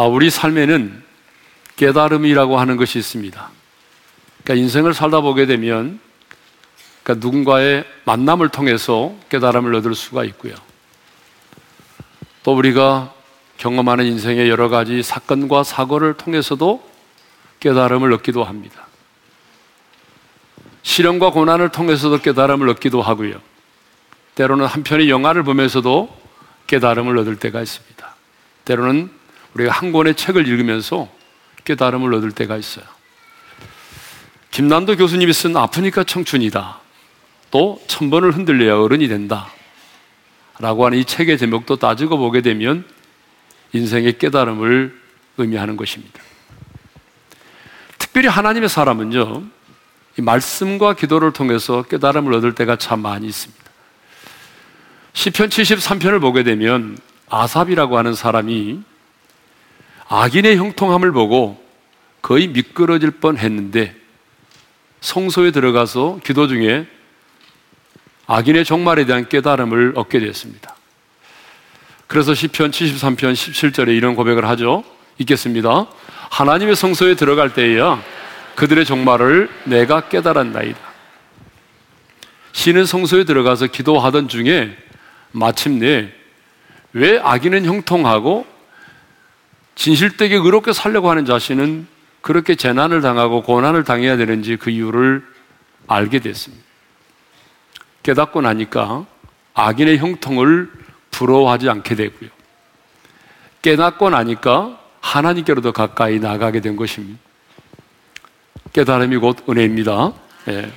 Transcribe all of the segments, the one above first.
아, 우리 삶에는 깨달음이라고 하는 것이 있습니다. 그러니까 인생을 살다 보게 되면 그러니까 누군가의 만남을 통해서 깨달음을 얻을 수가 있고요. 또 우리가 경험하는 인생의 여러 가지 사건과 사고를 통해서도 깨달음을 얻기도 합니다. 시련과 고난을 통해서도 깨달음을 얻기도 하고요. 때로는 한편의 영화를 보면서도 깨달음을 얻을 때가 있습니다. 때로는 우리가 한 권의 책을 읽으면서 깨달음을 얻을 때가 있어요. 김난도 교수님이 쓴 아프니까 청춘이다. 또 천번을 흔들려야 어른이 된다. 라고 하는 이 책의 제목도 따지고 보게 되면 인생의 깨달음을 의미하는 것입니다. 특별히 하나님의 사람은요, 말씀과 기도를 통해서 깨달음을 얻을 때가 참 많이 있습니다. 시편 73편을 보게 되면 아삽이라고 하는 사람이 악인의 형통함을 보고 거의 미끄러질 뻔 했는데 성소에 들어가서 기도 중에 악인의 종말에 대한 깨달음을 얻게 되었습니다. 그래서 시편 73편 17절에 이런 고백을 하죠. 읽겠습니다. 하나님의 성소에 들어갈 때에야 그들의 종말을 내가 깨달았나이다. 신은 성소에 들어가서 기도하던 중에 마침내 왜 악인은 형통하고 진실되게 의롭게 살려고 하는 자신은 그렇게 재난을 당하고 고난을 당해야 되는지 그 이유를 알게 됐습니다. 깨닫고 나니까 악인의 형통을 부러워하지 않게 되고요. 깨닫고 나니까 하나님께로 더 가까이 나가게 된 것입니다. 깨달음이 곧 은혜입니다. 예.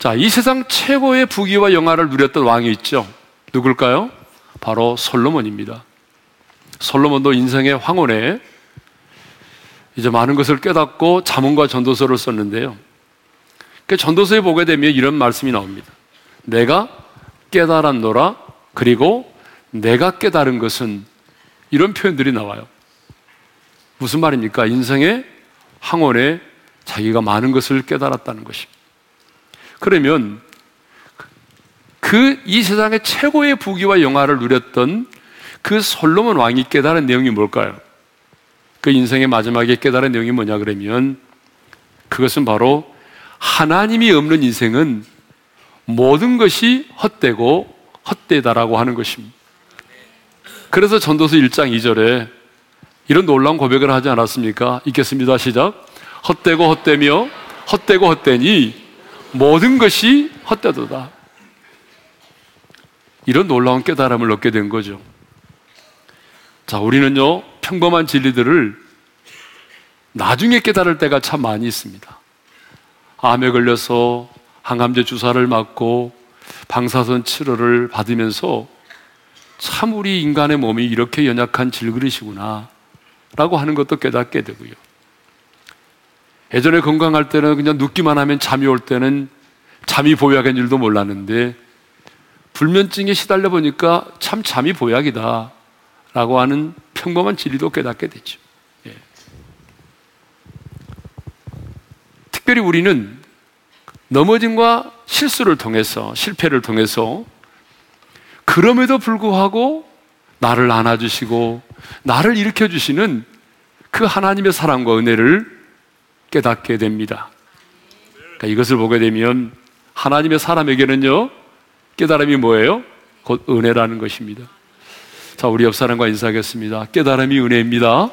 자, 이 세상 최고의 부귀와 영화를 누렸던 왕이 있죠. 누굴까요? 바로 솔로몬입니다. 솔로몬도 인생의 황혼에 이제 많은 것을 깨닫고 자문과 전도서를 썼는데요. 그 전도서에 보게 되면 이런 말씀이 나옵니다. 내가 깨달았노라 그리고 내가 깨달은 것은 이런 표현들이 나와요. 무슨 말입니까? 인생의 항원에 자기가 많은 것을 깨달았다는 것입니다. 그러면 그 이 세상의 최고의 부귀와 영화를 누렸던 그 솔로몬 왕이 깨달은 내용이 뭘까요? 그 인생의 마지막에 깨달은 내용이 뭐냐 그러면 그것은 바로 하나님이 없는 인생은 모든 것이 헛되고 헛되다라고 하는 것입니다. 그래서 전도서 1장 2절에 이런 놀라운 고백을 하지 않았습니까? 읽겠습니다. 시작. 헛되고 헛되며 헛되고 헛되니 모든 것이 헛되도다. 이런 놀라운 깨달음을 얻게 된 거죠. 자, 우리는요, 평범한 진리들을 나중에 깨달을 때가 참 많이 있습니다. 암에 걸려서 항암제 주사를 맞고 방사선 치료를 받으면서 참 우리 인간의 몸이 이렇게 연약한 질그릇이구나 라고 하는 것도 깨닫게 되고요. 예전에 건강할 때는 그냥 눕기만 하면 잠이 올 때는 잠이 보약인 줄도 몰랐는데 불면증에 시달려 보니까 참 잠이 보약이다 라고 하는 평범한 진리도 깨닫게 되죠. 예. 특별히 우리는 넘어짐과 실수를 통해서, 실패를 통해서 그럼에도 불구하고 나를 안아주시고 나를 일으켜주시는 그 하나님의 사랑과 은혜를 깨닫게 됩니다. 그러니까 이것을 보게 되면 하나님의 사람에게는요, 깨달음이 뭐예요? 곧 은혜라는 것입니다. 자, 우리 옆 사람과 인사하겠습니다. 깨달음이 은혜입니다.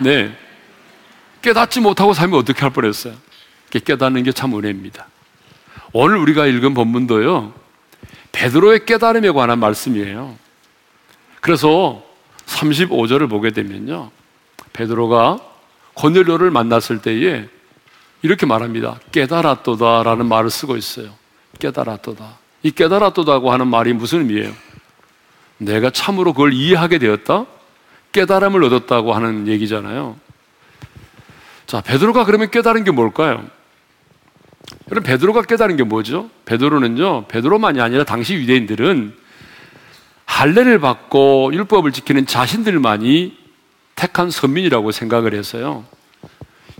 네. 깨닫지 못하고 살면 어떻게 할 뻔했어요? 깨닫는 게 참 은혜입니다. 오늘 우리가 읽은 본문도요, 베드로의 깨달음에 관한 말씀이에요. 그래서 35절을 보게 되면요, 베드로가 고넬료를 만났을 때에 이렇게 말합니다. 깨달았도다라는 말을 쓰고 있어요. 깨달았도다. 이 깨달았도다고 하는 말이 무슨 의미예요? 내가 참으로 그걸 이해하게 되었다? 깨달음을 얻었다고 하는 얘기잖아요. 자, 베드로가 그러면 깨달은 게 뭘까요? 여러분, 베드로가 깨달은 게 뭐죠? 베드로는요, 베드로만이 아니라 당시 유대인들은 할례를 받고 율법을 지키는 자신들만이 택한 선민이라고 생각을 해서요.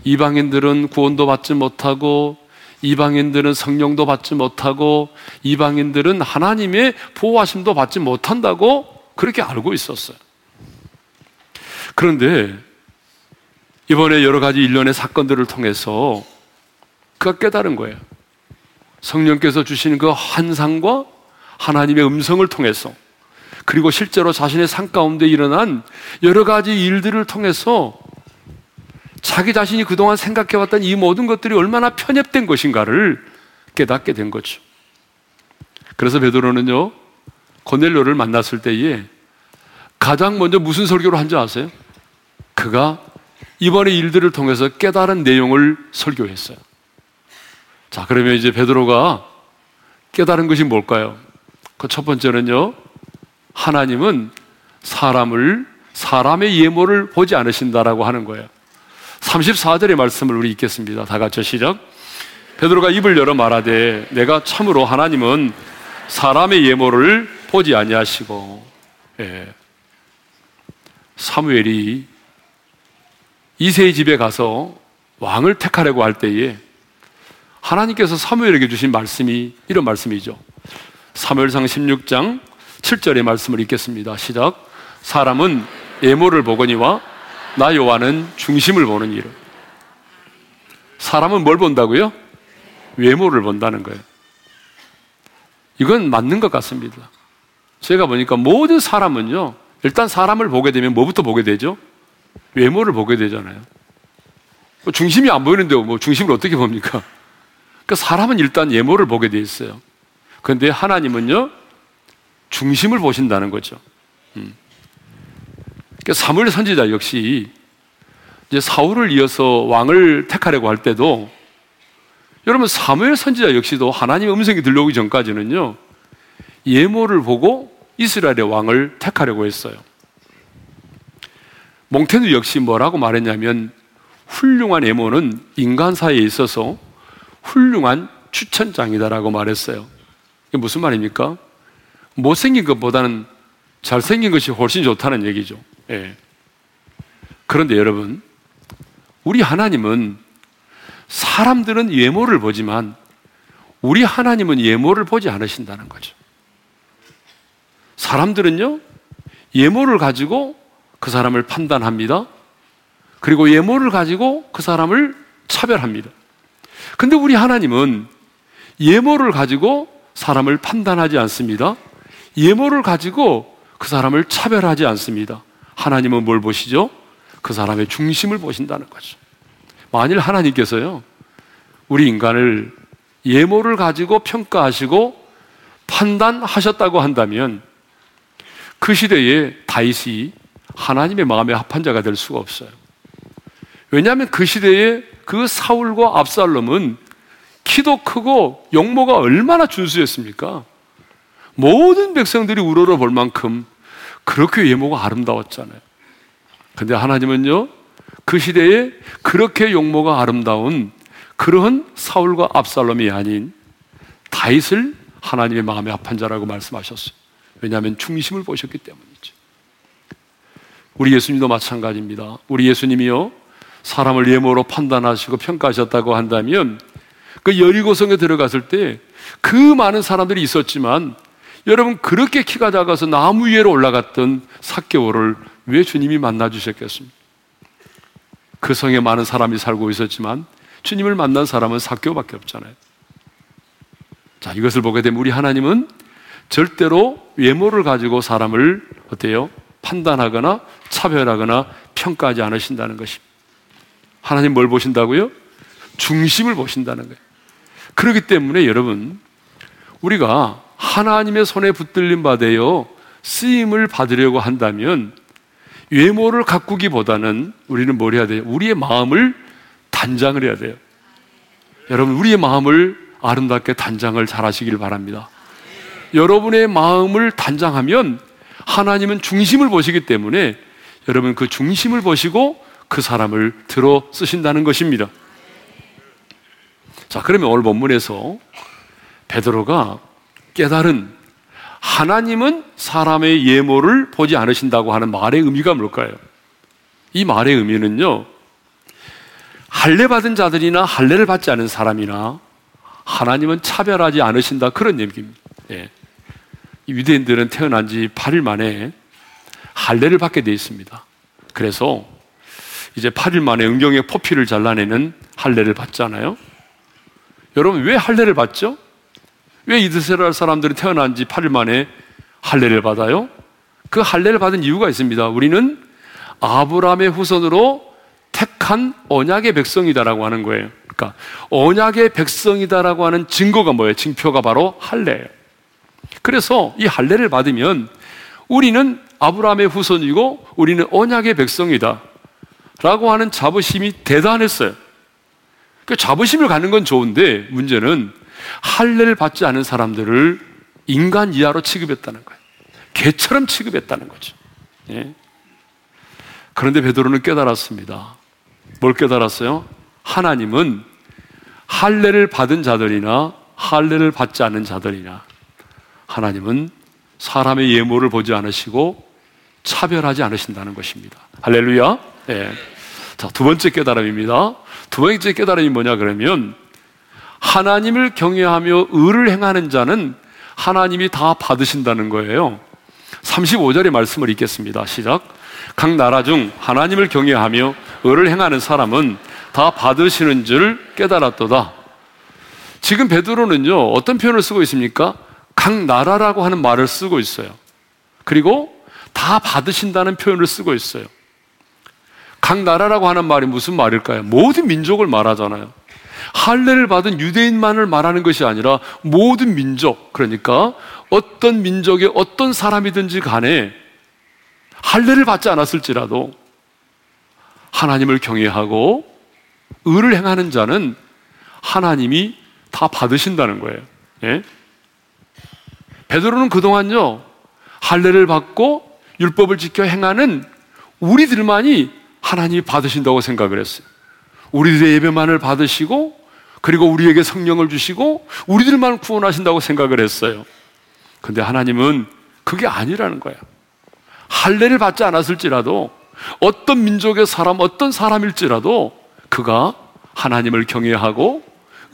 이방인들은 구원도 받지 못하고 이방인들은 성령도 받지 못하고 이방인들은 하나님의 보호하심도 받지 못한다고 그렇게 알고 있었어요. 그런데 이번에 여러 가지 일련의 사건들을 통해서 그가 깨달은 거예요. 성령께서 주시는 그 환상과 하나님의 음성을 통해서 그리고 실제로 자신의 삶 가운데 일어난 여러 가지 일들을 통해서 자기 자신이 그동안 생각해왔던 이 모든 것들이 얼마나 편협된 것인가를 깨닫게 된 거죠. 그래서 베드로는요, 고넬료를 만났을 때에 가장 먼저 무슨 설교를 한 줄 아세요? 그가 이번의 일들을 통해서 깨달은 내용을 설교했어요. 자, 그러면 이제 베드로가 깨달은 것이 뭘까요? 그 첫 번째는요, 하나님은 사람을, 사람의 예모를 보지 않으신다라고 하는 거예요. 34절의 말씀을 우리 읽겠습니다. 다 같이 시작. 베드로가 입을 열어 말하되 내가 참으로 하나님은 사람의 예모를 보지 아니하시고 예. 사무엘이 이세의 집에 가서 왕을 택하려고 할 때에 하나님께서 사무엘에게 주신 말씀이 이런 말씀이죠. 사무엘상 16장 7절의 말씀을 읽겠습니다. 시작. 사람은 예모를 보거니와 나 요한은 중심을 보는 이로. 사람은 뭘 본다고요? 외모를 본다는 거예요. 이건 맞는 것 같습니다. 제가 보니까 모든 사람은요, 일단 사람을 보게 되면 뭐부터 보게 되죠? 외모를 보게 되잖아요. 뭐 중심이 안 보이는데 뭐 중심을 어떻게 봅니까? 그러니까 사람은 일단 외모를 보게 돼 있어요. 그런데 하나님은요, 중심을 보신다는 거죠. 음. 그러니까 사무엘 선지자 역시 이제 사울을 이어서 왕을 택하려고 할 때도 여러분 사무엘 선지자 역시도 하나님의 음성이 들려오기 전까지는요 예모를 보고 이스라엘의 왕을 택하려고 했어요. 몽테누 역시 뭐라고 말했냐면 훌륭한 예모는 인간사에 있어서 훌륭한 추천장이다라고 말했어요. 이게 무슨 말입니까? 못생긴 것보다는 잘생긴 것이 훨씬 좋다는 얘기죠. 예. 그런데 여러분, 우리 하나님은 사람들은 예모를 보지만 우리 하나님은 예모를 보지 않으신다는 거죠. 사람들은요, 예모를 가지고 그 사람을 판단합니다. 그리고 예모를 가지고 그 사람을 차별합니다. 근데 우리 하나님은 예모를 가지고 사람을 판단하지 않습니다. 예모를 가지고 그 사람을 차별하지 않습니다. 하나님은 뭘 보시죠? 그 사람의 중심을 보신다는 거죠. 만일 하나님께서요, 우리 인간을 예모를 가지고 평가하시고 판단하셨다고 한다면 그 시대에 다윗이 하나님의 마음에 합한 자가 될 수가 없어요. 왜냐하면 그 시대에 그 사울과 압살롬은 키도 크고 용모가 얼마나 준수했습니까? 모든 백성들이 우러러 볼 만큼 그렇게 외모가 아름다웠잖아요. 근데 하나님은요, 그 시대에 그렇게 용모가 아름다운 그러한 사울과 압살롬이 아닌 다윗을 하나님의 마음에 합한 자라고 말씀하셨어요. 왜냐하면 중심을 보셨기 때문이죠. 우리 예수님도 마찬가지입니다. 우리 예수님이요, 사람을 예모로 판단하시고 평가하셨다고 한다면 그 여리고성에 들어갔을 때 그 많은 사람들이 있었지만 여러분 그렇게 키가 작아서 나무 위로 올라갔던 사개오를 왜 주님이 만나 주셨겠습니까? 그 성에 많은 사람이 살고 있었지만 주님을 만난 사람은 사개오밖에 없잖아요. 자, 이것을 보게 되면 우리 하나님은 절대로 외모를 가지고 사람을 어때요? 판단하거나 차별하거나 평가하지 않으신다는 것입니다. 하나님 뭘 보신다고요? 중심을 보신다는 거예요. 그렇기 때문에 여러분, 우리가 하나님의 손에 붙들림 받아요. 쓰임을 받으려고 한다면 외모를 가꾸기보다는 우리는 뭘 해야 돼요? 우리의 마음을 단장을 해야 돼요. 여러분, 우리의 마음을 아름답게 단장을 잘 하시길 바랍니다. 여러분의 마음을 단장하면 하나님은 중심을 보시기 때문에 여러분 그 중심을 보시고 그 사람을 들어 쓰신다는 것입니다. 자, 그러면 오늘 본문에서 베드로가 깨달은 하나님은 사람의 예모를 보지 않으신다고 하는 말의 의미가 뭘까요? 이 말의 의미는요, 할례 받은 자들이나 할례를 받지 않은 사람이나 하나님은 차별하지 않으신다 그런 얘기입니다. 예. 유대인들은 태어난 지 8일 만에 할례를 받게 되어 있습니다. 그래서 이제 8일 만에 은경의 포피를 잘라내는 할례를 받잖아요. 여러분 왜 할례를 받죠? 왜 이스라엘 사람들이 태어난 지 8일 만에 할례를 받아요? 그 할례를 받은 이유가 있습니다. 우리는 아브라함의 후손으로 택한 언약의 백성이다라고 하는 거예요. 그러니까 언약의 백성이다라고 하는 증거가 뭐예요? 증표가 바로 할례예요. 그래서 이 할례를 받으면 우리는 아브라함의 후손이고 우리는 언약의 백성이다. 라고 하는 자부심이 대단했어요. 그 자부심을 갖는 건 좋은데 문제는 할례를 받지 않은 사람들을 인간 이하로 취급했다는 거예요. 개처럼 취급했다는 거죠. 예. 그런데 베드로는 깨달았습니다. 뭘 깨달았어요? 하나님은 할례를 받은 자들이나 할례를 받지 않은 자들이나 하나님은 사람의 예모를 보지 않으시고 차별하지 않으신다는 것입니다. 할렐루야. 예. 자, 두 번째 깨달음입니다. 두 번째 깨달음이 뭐냐 그러면 하나님을 경외하며 의를 행하는 자는 하나님이 다 받으신다는 거예요. 35절의 말씀을 읽겠습니다. 시작. 각 나라 중 하나님을 경외하며 의를 행하는 사람은 다 받으시는 줄 깨달았도다. 지금 베드로는요, 어떤 표현을 쓰고 있습니까? 각 나라라고 하는 말을 쓰고 있어요. 그리고 다 받으신다는 표현을 쓰고 있어요. 각 나라라고 하는 말이 무슨 말일까요? 모든 민족을 말하잖아요. 할례를 받은 유대인만을 말하는 것이 아니라 모든 민족, 그러니까 어떤 민족의 어떤 사람이든지 간에 할례를 받지 않았을지라도 하나님을 경외하고 의를 행하는 자는 하나님이 다 받으신다는 거예요. 예? 베드로는 그동안요 할례를 받고 율법을 지켜 행하는 우리들만이 하나님이 받으신다고 생각을 했어요. 우리들의 예배만을 받으시고 그리고 우리에게 성령을 주시고 우리들만 구원하신다고 생각을 했어요. 근데 하나님은 그게 아니라는 거예요. 할례를 받지 않았을지라도 어떤 민족의 사람, 어떤 사람일지라도 그가 하나님을 경외하고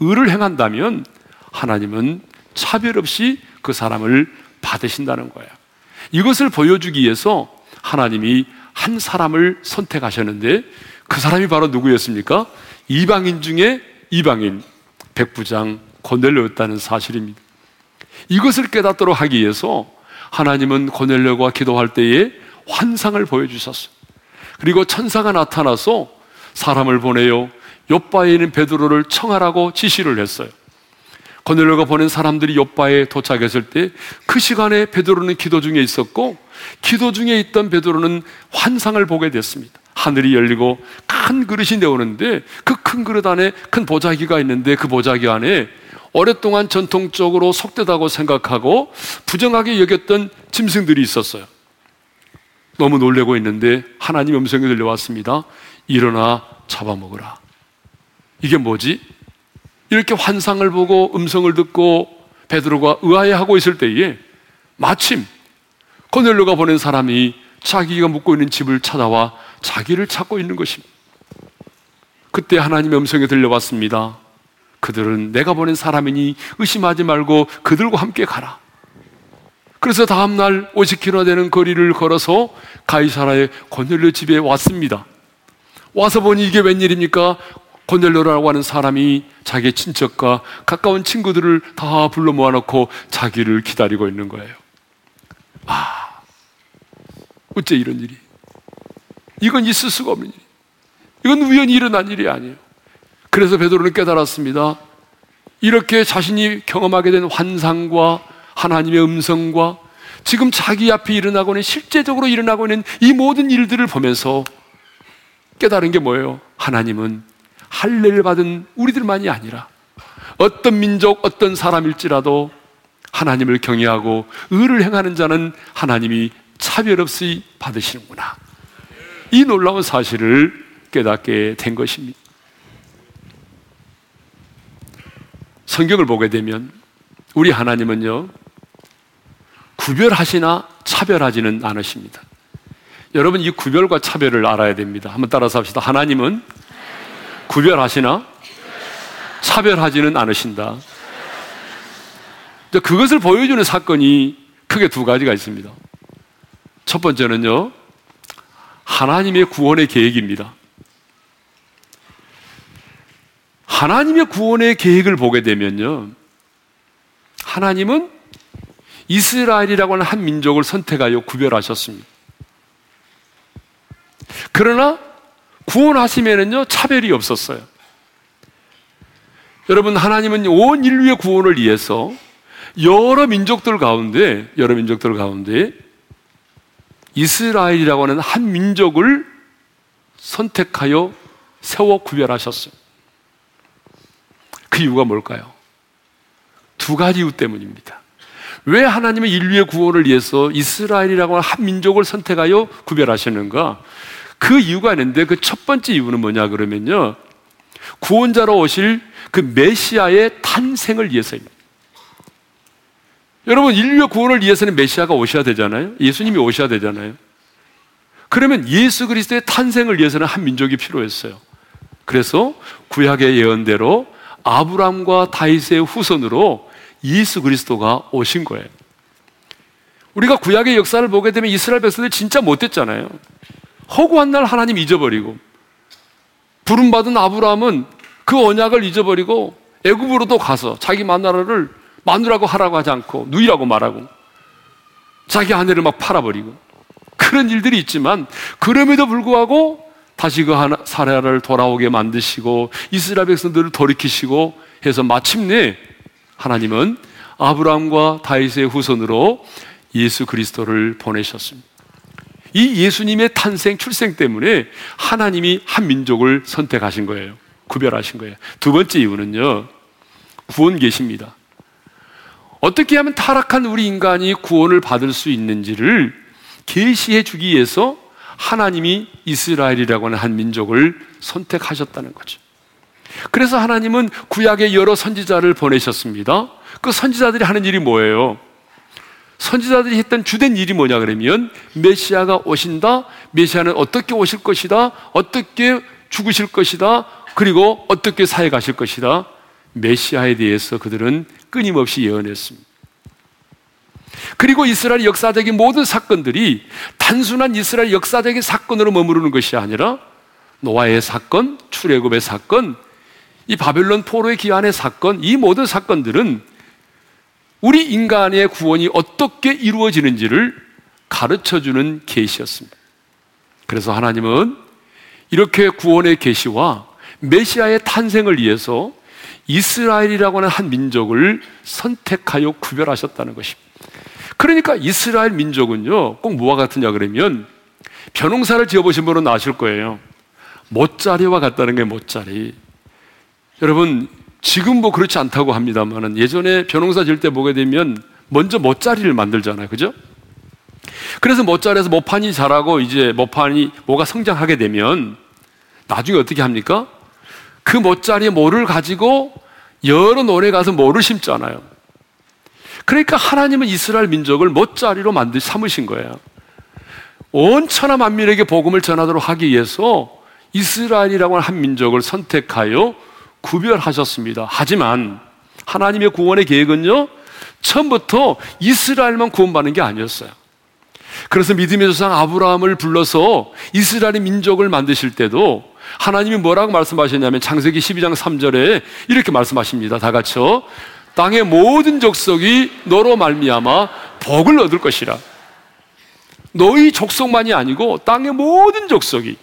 의를 행한다면 하나님은 차별 없이 그 사람을 받으신다는 거예요. 이것을 보여주기 위해서 하나님이 한 사람을 선택하셨는데 그 사람이 바로 누구였습니까? 이방인 중에 이방인 백부장 고넬료였다는 사실입니다. 이것을 깨닫도록 하기 위해서 하나님은 고넬료가 기도할 때에 환상을 보여주셨어요. 그리고 천사가 나타나서 사람을 보내요. 요바에 있는 베드로를 청하라고 지시를 했어요. 고넬료가 보낸 사람들이 요바에 도착했을 때 그 시간에 베드로는 기도 중에 있었고 기도 중에 있던 베드로는 환상을 보게 됐습니다. 하늘이 열리고 큰 그릇이 내오는데 그 큰 그릇 안에 큰 보자기가 있는데 그 보자기 안에 오랫동안 전통적으로 속되다고 생각하고 부정하게 여겼던 짐승들이 있었어요. 너무 놀래고 있는데 하나님 음성이 들려왔습니다. 일어나 잡아먹으라. 이게 뭐지? 이렇게 환상을 보고 음성을 듣고 베드로가 의아해하고 있을 때에 마침 코넬로가 보낸 사람이 자기가 묵고 있는 집을 찾아와 자기를 찾고 있는 것입니다. 그때 하나님의 음성이 들려왔습니다. 그들은 내가 보낸 사람이니 의심하지 말고 그들과 함께 가라. 그래서 다음날 50km 되는 거리를 걸어서 가이사라의 고넬료 집에 왔습니다. 와서 보니 이게 웬일입니까? 고넬료라고 하는 사람이 자기 친척과 가까운 친구들을 다 불러 모아놓고 자기를 기다리고 있는 거예요. 아, 어째 이런 일이? 이건 있을 수가 없는 일. 이건 우연히 일어난 일이 아니에요. 그래서 베드로는 깨달았습니다. 이렇게 자신이 경험하게 된 환상과 하나님의 음성과 지금 자기 앞에 일어나고 있는 실제적으로 일어나고 있는 이 모든 일들을 보면서 깨달은 게 뭐예요? 하나님은 할례를 받은 우리들만이 아니라 어떤 민족, 어떤 사람일지라도 하나님을 경외하고 의를 행하는 자는 하나님이 차별 없이 받으시는구나. 이 놀라운 사실을 깨닫게 된 것입니다. 성경을 보게 되면 우리 하나님은요, 구별하시나 차별하지는 않으십니다. 여러분, 이 구별과 차별을 알아야 됩니다. 한번 따라서 합시다. 하나님은 구별하시나 차별하지는 않으신다. 그것을 보여주는 사건이 크게 두 가지가 있습니다. 첫 번째는요, 하나님의 구원의 계획입니다. 하나님의 구원의 계획을 보게 되면요. 하나님은 이스라엘이라고 하는 한 민족을 선택하여 구별하셨습니다. 그러나 구원하시면은요, 차별이 없었어요. 여러분, 하나님은 온 인류의 구원을 위해서 여러 민족들 가운데, 여러 민족들 가운데 이스라엘이라고 하는 한 민족을 선택하여 세워 구별하셨어요. 그 이유가 뭘까요? 두 가지 이유 때문입니다. 왜 하나님은 인류의 구원을 위해서 이스라엘이라고 하는 한 민족을 선택하여 구별하시는가? 그 이유가 있는데 그 첫 번째 이유는 뭐냐 그러면요. 구원자로 오실 그 메시아의 탄생을 위해서입니다. 여러분, 인류의 구원을 위해서는 메시아가 오셔야 되잖아요. 예수님이 오셔야 되잖아요. 그러면 예수 그리스도의 탄생을 위해서는 한 민족이 필요했어요. 그래서 구약의 예언대로 아브람과 다윗의 후손으로 예수 그리스도가 오신 거예요. 우리가 구약의 역사를 보게 되면 이스라엘 백성들 진짜 못됐잖아요. 허구한 날 하나님 잊어버리고 부름받은 아브라함은 그 언약을 잊어버리고 애굽으로도 가서 자기 만나라를 마누라고 하라고 하지 않고 누이라고 말하고 자기 아내를 막 팔아버리고 그런 일들이 있지만 그럼에도 불구하고 다시 그 사라를 돌아오게 만드시고 이스라엘 백성들을 돌이키시고 해서 마침내 하나님은 아브라함과 다윗의 후손으로 예수 그리스도를 보내셨습니다. 이 예수님의 탄생, 출생 때문에 하나님이 한 민족을 선택하신 거예요. 구별하신 거예요. 두 번째 이유는요, 구원 계십니다. 어떻게 하면 타락한 우리 인간이 구원을 받을 수 있는지를 계시해 주기 위해서 하나님이 이스라엘이라고 하는 한 민족을 선택하셨다는 거죠. 그래서 하나님은 구약의 여러 선지자를 보내셨습니다. 그 선지자들이 하는 일이 뭐예요? 선지자들이 했던 주된 일이 뭐냐 그러면 메시아가 오신다. 메시아는 어떻게 오실 것이다. 어떻게 죽으실 것이다. 그리고 어떻게 사해 가실 것이다. 메시아에 대해서 그들은 끊임없이 예언했습니다. 그리고 이스라엘 역사적인 모든 사건들이 단순한 이스라엘 역사적인 사건으로 머무르는 것이 아니라 노아의 사건, 출애굽의 사건, 이 바벨론 포로의 기한의 사건, 이 모든 사건들은 우리 인간의 구원이 어떻게 이루어지는지를 가르쳐 주는 계시였습니다. 그래서 하나님은 이렇게 구원의 계시와 메시아의 탄생을 위해서 이스라엘이라고 하는 한 민족을 선택하여 구별하셨다는 것입니다. 그러니까 이스라엘 민족은요, 꼭 뭐와 같으냐 그러면 변홍사를 지어보신 분은 아실 거예요. 못자리와 같다는 게 못자리. 여러분, 지금 뭐 그렇지 않다고 합니다만은 예전에 변홍사 지을 때 보게 되면 먼저 못자리를 만들잖아요. 그죠? 그래서 못자리에서 모판이 자라고 이제 모판이 뭐가 성장하게 되면 나중에 어떻게 합니까? 그 못자리에 모를 가지고 여러 논에 가서 모를 심잖아요. 그러니까 하나님은 이스라엘 민족을 못자리로 만드 삼으신 거예요. 온 천하 만민에게 복음을 전하도록 하기 위해서 이스라엘이라고 하는 한 민족을 선택하여 구별하셨습니다. 하지만 하나님의 구원의 계획은요, 처음부터 이스라엘만 구원받는 게 아니었어요. 그래서 믿음의 조상 아브라함을 불러서 이스라엘의 민족을 만드실 때도 하나님이 뭐라고 말씀하셨냐면 창세기 12장 3절에 이렇게 말씀하십니다. 다 같이요. 땅의 모든 족속이 너로 말미암아 복을 얻을 것이라. 너희 족속만이 아니고 땅의 모든 족속이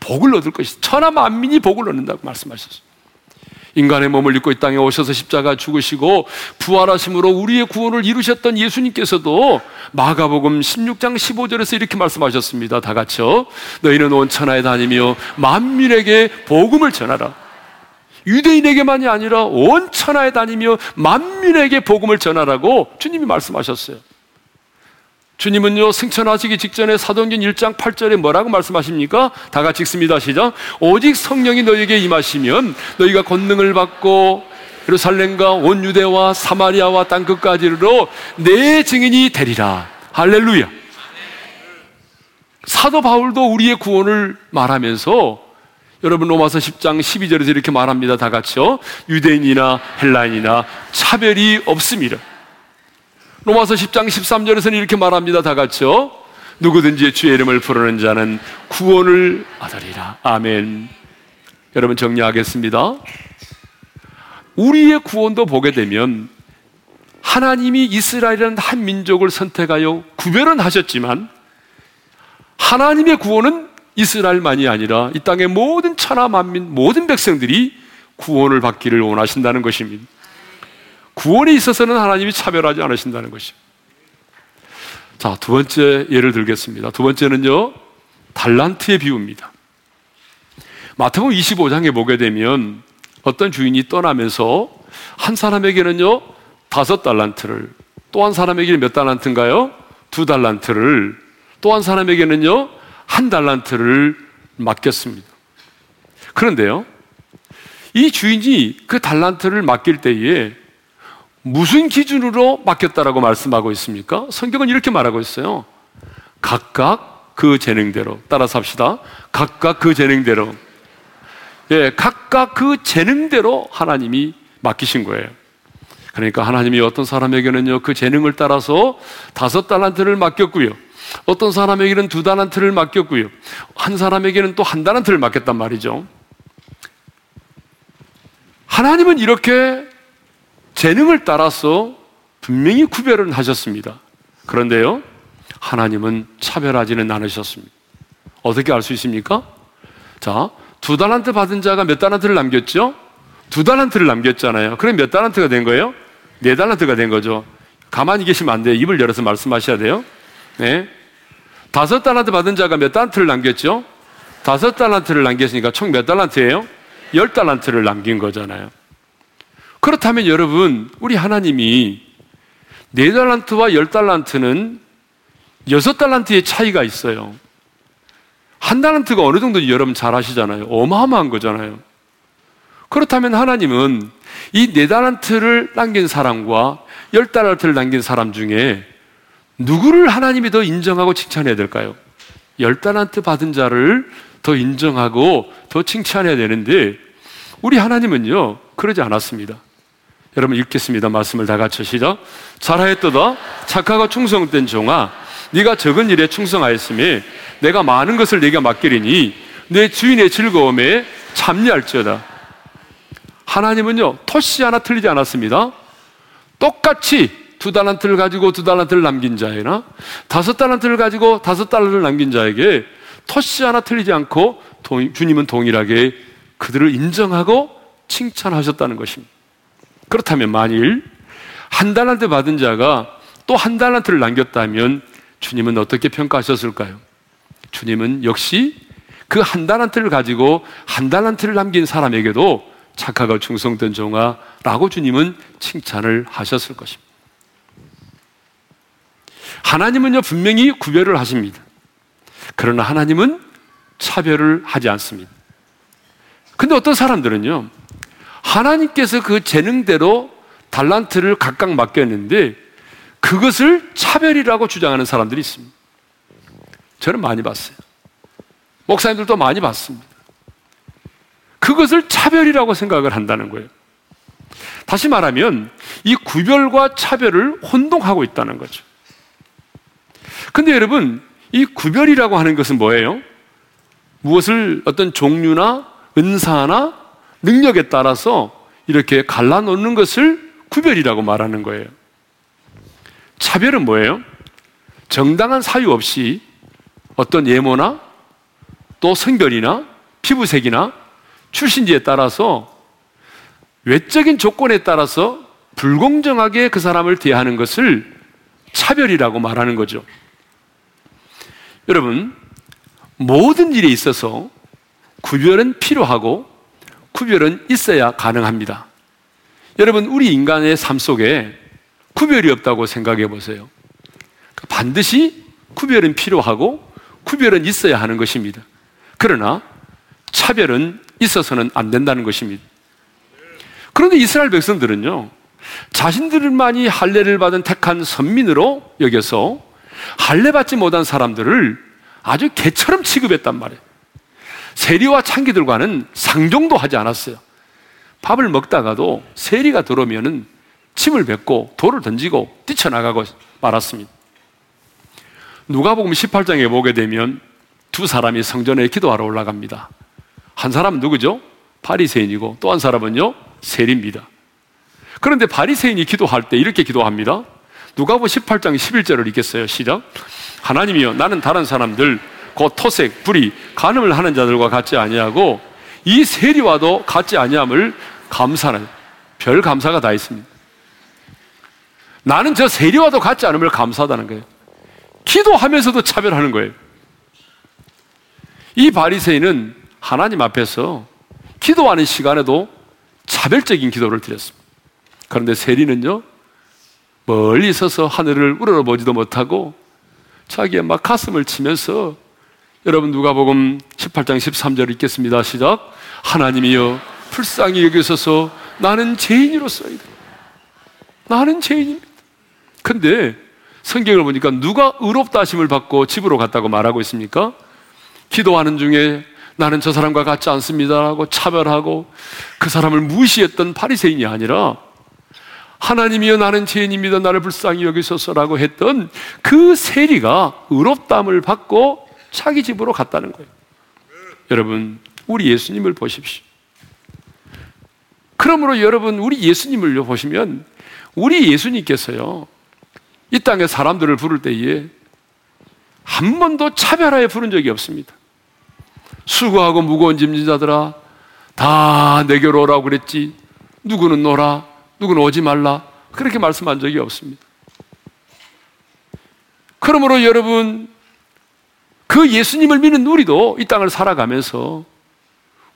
복을 얻을 것이다. 천하 만민이 복을 얻는다고 말씀하셨어요. 인간의 몸을 입고 이 땅에 오셔서 십자가 죽으시고 부활하심으로 우리의 구원을 이루셨던 예수님께서도 마가복음 16장 15절에서 이렇게 말씀하셨습니다. 다 같이요. 너희는 온 천하에 다니며 만민에게 복음을 전하라. 유대인에게만이 아니라 온 천하에 다니며 만민에게 복음을 전하라고 주님이 말씀하셨어요. 주님은요, 승천하시기 직전에 사도행전 1장 8절에 뭐라고 말씀하십니까? 다 같이 읽습니다. 시작. 오직 성령이 너에게 임하시면 너희가 권능을 받고 예루살렘과 온 유대와 사마리아와 땅 끝까지로 내 증인이 되리라. 할렐루야. 사도 바울도 우리의 구원을 말하면서 여러분 로마서 10장 12절에서 이렇게 말합니다. 다 같이요. 유대인이나 헬라인이나 차별이 없습니다. 로마서 10장 13절에서는 이렇게 말합니다. 다 같이요. 누구든지 주의 이름을 부르는 자는 구원을 얻으리라. 아멘. 여러분 정리하겠습니다. 우리의 구원도 보게 되면 하나님이 이스라엘이라는 한 민족을 선택하여 구별은 하셨지만 하나님의 구원은 이스라엘만이 아니라 이 땅의 모든 천하 만민 모든 백성들이 구원을 받기를 원하신다는 것입니다. 구원에 있어서는 하나님이 차별하지 않으신다는 것입니다. 자, 두 번째 예를 들겠습니다. 두 번째는요, 달란트의 비유입니다. 마태복음 25장에 보게 되면 어떤 주인이 떠나면서 한 사람에게는요, 다섯 달란트를, 또 한 사람에게는 몇 달란트인가요? 두 달란트를, 또 한 사람에게는요, 한 달란트를 맡겼습니다. 그런데요, 이 주인이 그 달란트를 맡길 때에 무슨 기준으로 맡겼다라고 말씀하고 있습니까? 성경은 이렇게 말하고 있어요. 각각 그 재능대로. 따라서 합시다. 각각 그 재능대로. 예, 각각 그 재능대로 하나님이 맡기신 거예요. 그러니까 하나님이 어떤 사람에게는요, 그 재능을 따라서 다섯 달란트를 맡겼고요. 어떤 사람에게는 두 달란트를 맡겼고요. 한 사람에게는 또 한 달란트를 맡겼단 말이죠. 하나님은 이렇게 재능을 따라서 분명히 구별을 하셨습니다. 그런데요, 하나님은 차별하지는 않으셨습니다. 어떻게 알 수 있습니까? 자, 두 달란트 받은 자가 몇 달란트를 남겼죠? 두 달란트를 남겼잖아요. 그럼 몇 달란트가 된 거예요? 네 달란트가 된 거죠. 가만히 계시면 안 돼요. 입을 열어서 말씀하셔야 돼요. 네. 다섯 달란트 받은 자가 몇 달란트를 남겼죠? 다섯 달란트를 남겼으니까 총 몇 달란트예요? 열 달란트를 남긴 거잖아요. 그렇다면 여러분, 우리 하나님이 네 달란트와 열 달란트는 여섯 달란트의 차이가 있어요. 한 달란트가 어느 정도인지 여러분 잘 아시잖아요. 어마어마한 거잖아요. 그렇다면 하나님은 이 네 달란트를 남긴 사람과 열 달란트를 남긴 사람 중에 누구를 하나님이 더 인정하고 칭찬해야 될까요? 열 달란트 받은 자를 더 인정하고 더 칭찬해야 되는데 우리 하나님은요 그러지 않았습니다. 여러분 읽겠습니다. 말씀을 다 같이 시작. 잘하였도다 착하고 충성된 종아 네가 적은 일에 충성하였으니 내가 많은 것을 네가 맡기리니 내 주인의 즐거움에 참여할지어다. 하나님은요 토시 하나 틀리지 않았습니다. 똑같이 두 달란트를 가지고 두 달란트를 남긴 자에나 다섯 달란트를 가지고 다섯 달란트를 남긴 자에게 토시 하나 틀리지 않고 주님은 동일하게 그들을 인정하고 칭찬하셨다는 것입니다. 그렇다면 만일 한 달란트 받은 자가 또 한 달란트를 남겼다면 주님은 어떻게 평가하셨을까요? 주님은 역시 그 한 달란트를 가지고 한 달란트를 남긴 사람에게도 착하고 충성된 종아라고 주님은 칭찬을 하셨을 것입니다. 하나님은요 분명히 구별을 하십니다. 그러나 하나님은 차별을 하지 않습니다. 근데 어떤 사람들은요 하나님께서 그 재능대로 달란트를 각각 맡겼는데 그것을 차별이라고 주장하는 사람들이 있습니다. 저는 많이 봤어요. 목사님들도 많이 봤습니다. 그것을 차별이라고 생각을 한다는 거예요. 다시 말하면 이 구별과 차별을 혼동하고 있다는 거죠. 근데 여러분, 이 구별이라고 하는 것은 뭐예요? 무엇을 어떤 종류나 은사나 능력에 따라서 이렇게 갈라놓는 것을 구별이라고 말하는 거예요. 차별은 뭐예요? 정당한 사유 없이 어떤 예모나 또 성별이나 피부색이나 출신지에 따라서 외적인 조건에 따라서 불공정하게 그 사람을 대하는 것을 차별이라고 말하는 거죠. 여러분, 모든 일에 있어서 구별은 필요하고 구별은 있어야 가능합니다. 여러분, 우리 인간의 삶 속에 구별이 없다고 생각해 보세요. 반드시 구별은 필요하고 구별은 있어야 하는 것입니다. 그러나 차별은 있어서는 안 된다는 것입니다. 그런데 이스라엘 백성들은요, 자신들만이 할례를 받은 택한 선민으로 여겨서 할례 받지 못한 사람들을 아주 개처럼 취급했단 말이에요. 세리와 창기들과는 상종도 하지 않았어요. 밥을 먹다가도 세리가 들어오면은 침을 뱉고 돌을 던지고 뛰쳐나가고 말았습니다. 누가복음 18장에 보게 되면 두 사람이 성전에 기도하러 올라갑니다. 한 사람은 누구죠? 바리새인이고 또 한 사람은요 세리입니다. 그런데 바리새인이 기도할 때 이렇게 기도합니다. 누가복음 18장 11절을 읽겠어요. 시작. 하나님이여 나는 다른 사람들 곧 토색, 불이, 간음을 하는 자들과 같지 아니하고 이 세리와도 같지 아니함을 감사는 별 감사가 다 있습니다. 나는 저 세리와도 같지 않음을 감사하다는 거예요. 기도하면서도 차별하는 거예요. 이 바리새인은 하나님 앞에서 기도하는 시간에도 차별적인 기도를 드렸습니다. 그런데 세리는요, 멀리 서서 하늘을 우러러보지도 못하고 자기의 막 가슴을 치면서 여러분 누가복음 18장 13절 읽겠습니다. 시작. 하나님이여 불쌍히 여기소서 나는 죄인으로서이다. 나는 죄인입니다. 근데 성경을 보니까 누가 의롭다 하심을 받고 집으로 갔다고 말하고 있습니까? 기도하는 중에 나는 저 사람과 같지 않습니다라고 차별하고 그 사람을 무시했던 바리새인이 아니라 하나님이여 나는 죄인입니다. 나를 불쌍히 여기소서라고 했던 그 세리가 의롭담을 받고 자기 집으로 갔다는 거예요. 여러분, 우리 예수님을 보십시오. 그러므로 여러분, 우리 예수님을 보시면 우리 예수님께서요, 이 땅에 사람들을 부를 때에 한 번도 차별하여 부른 적이 없습니다. 수고하고 무거운 짐진 자들아, 다 내게로 오라고 그랬지. 누구는 오라, 누구는 오지 말라. 그렇게 말씀한 적이 없습니다. 그러므로 여러분, 그 예수님을 믿는 우리도 이 땅을 살아가면서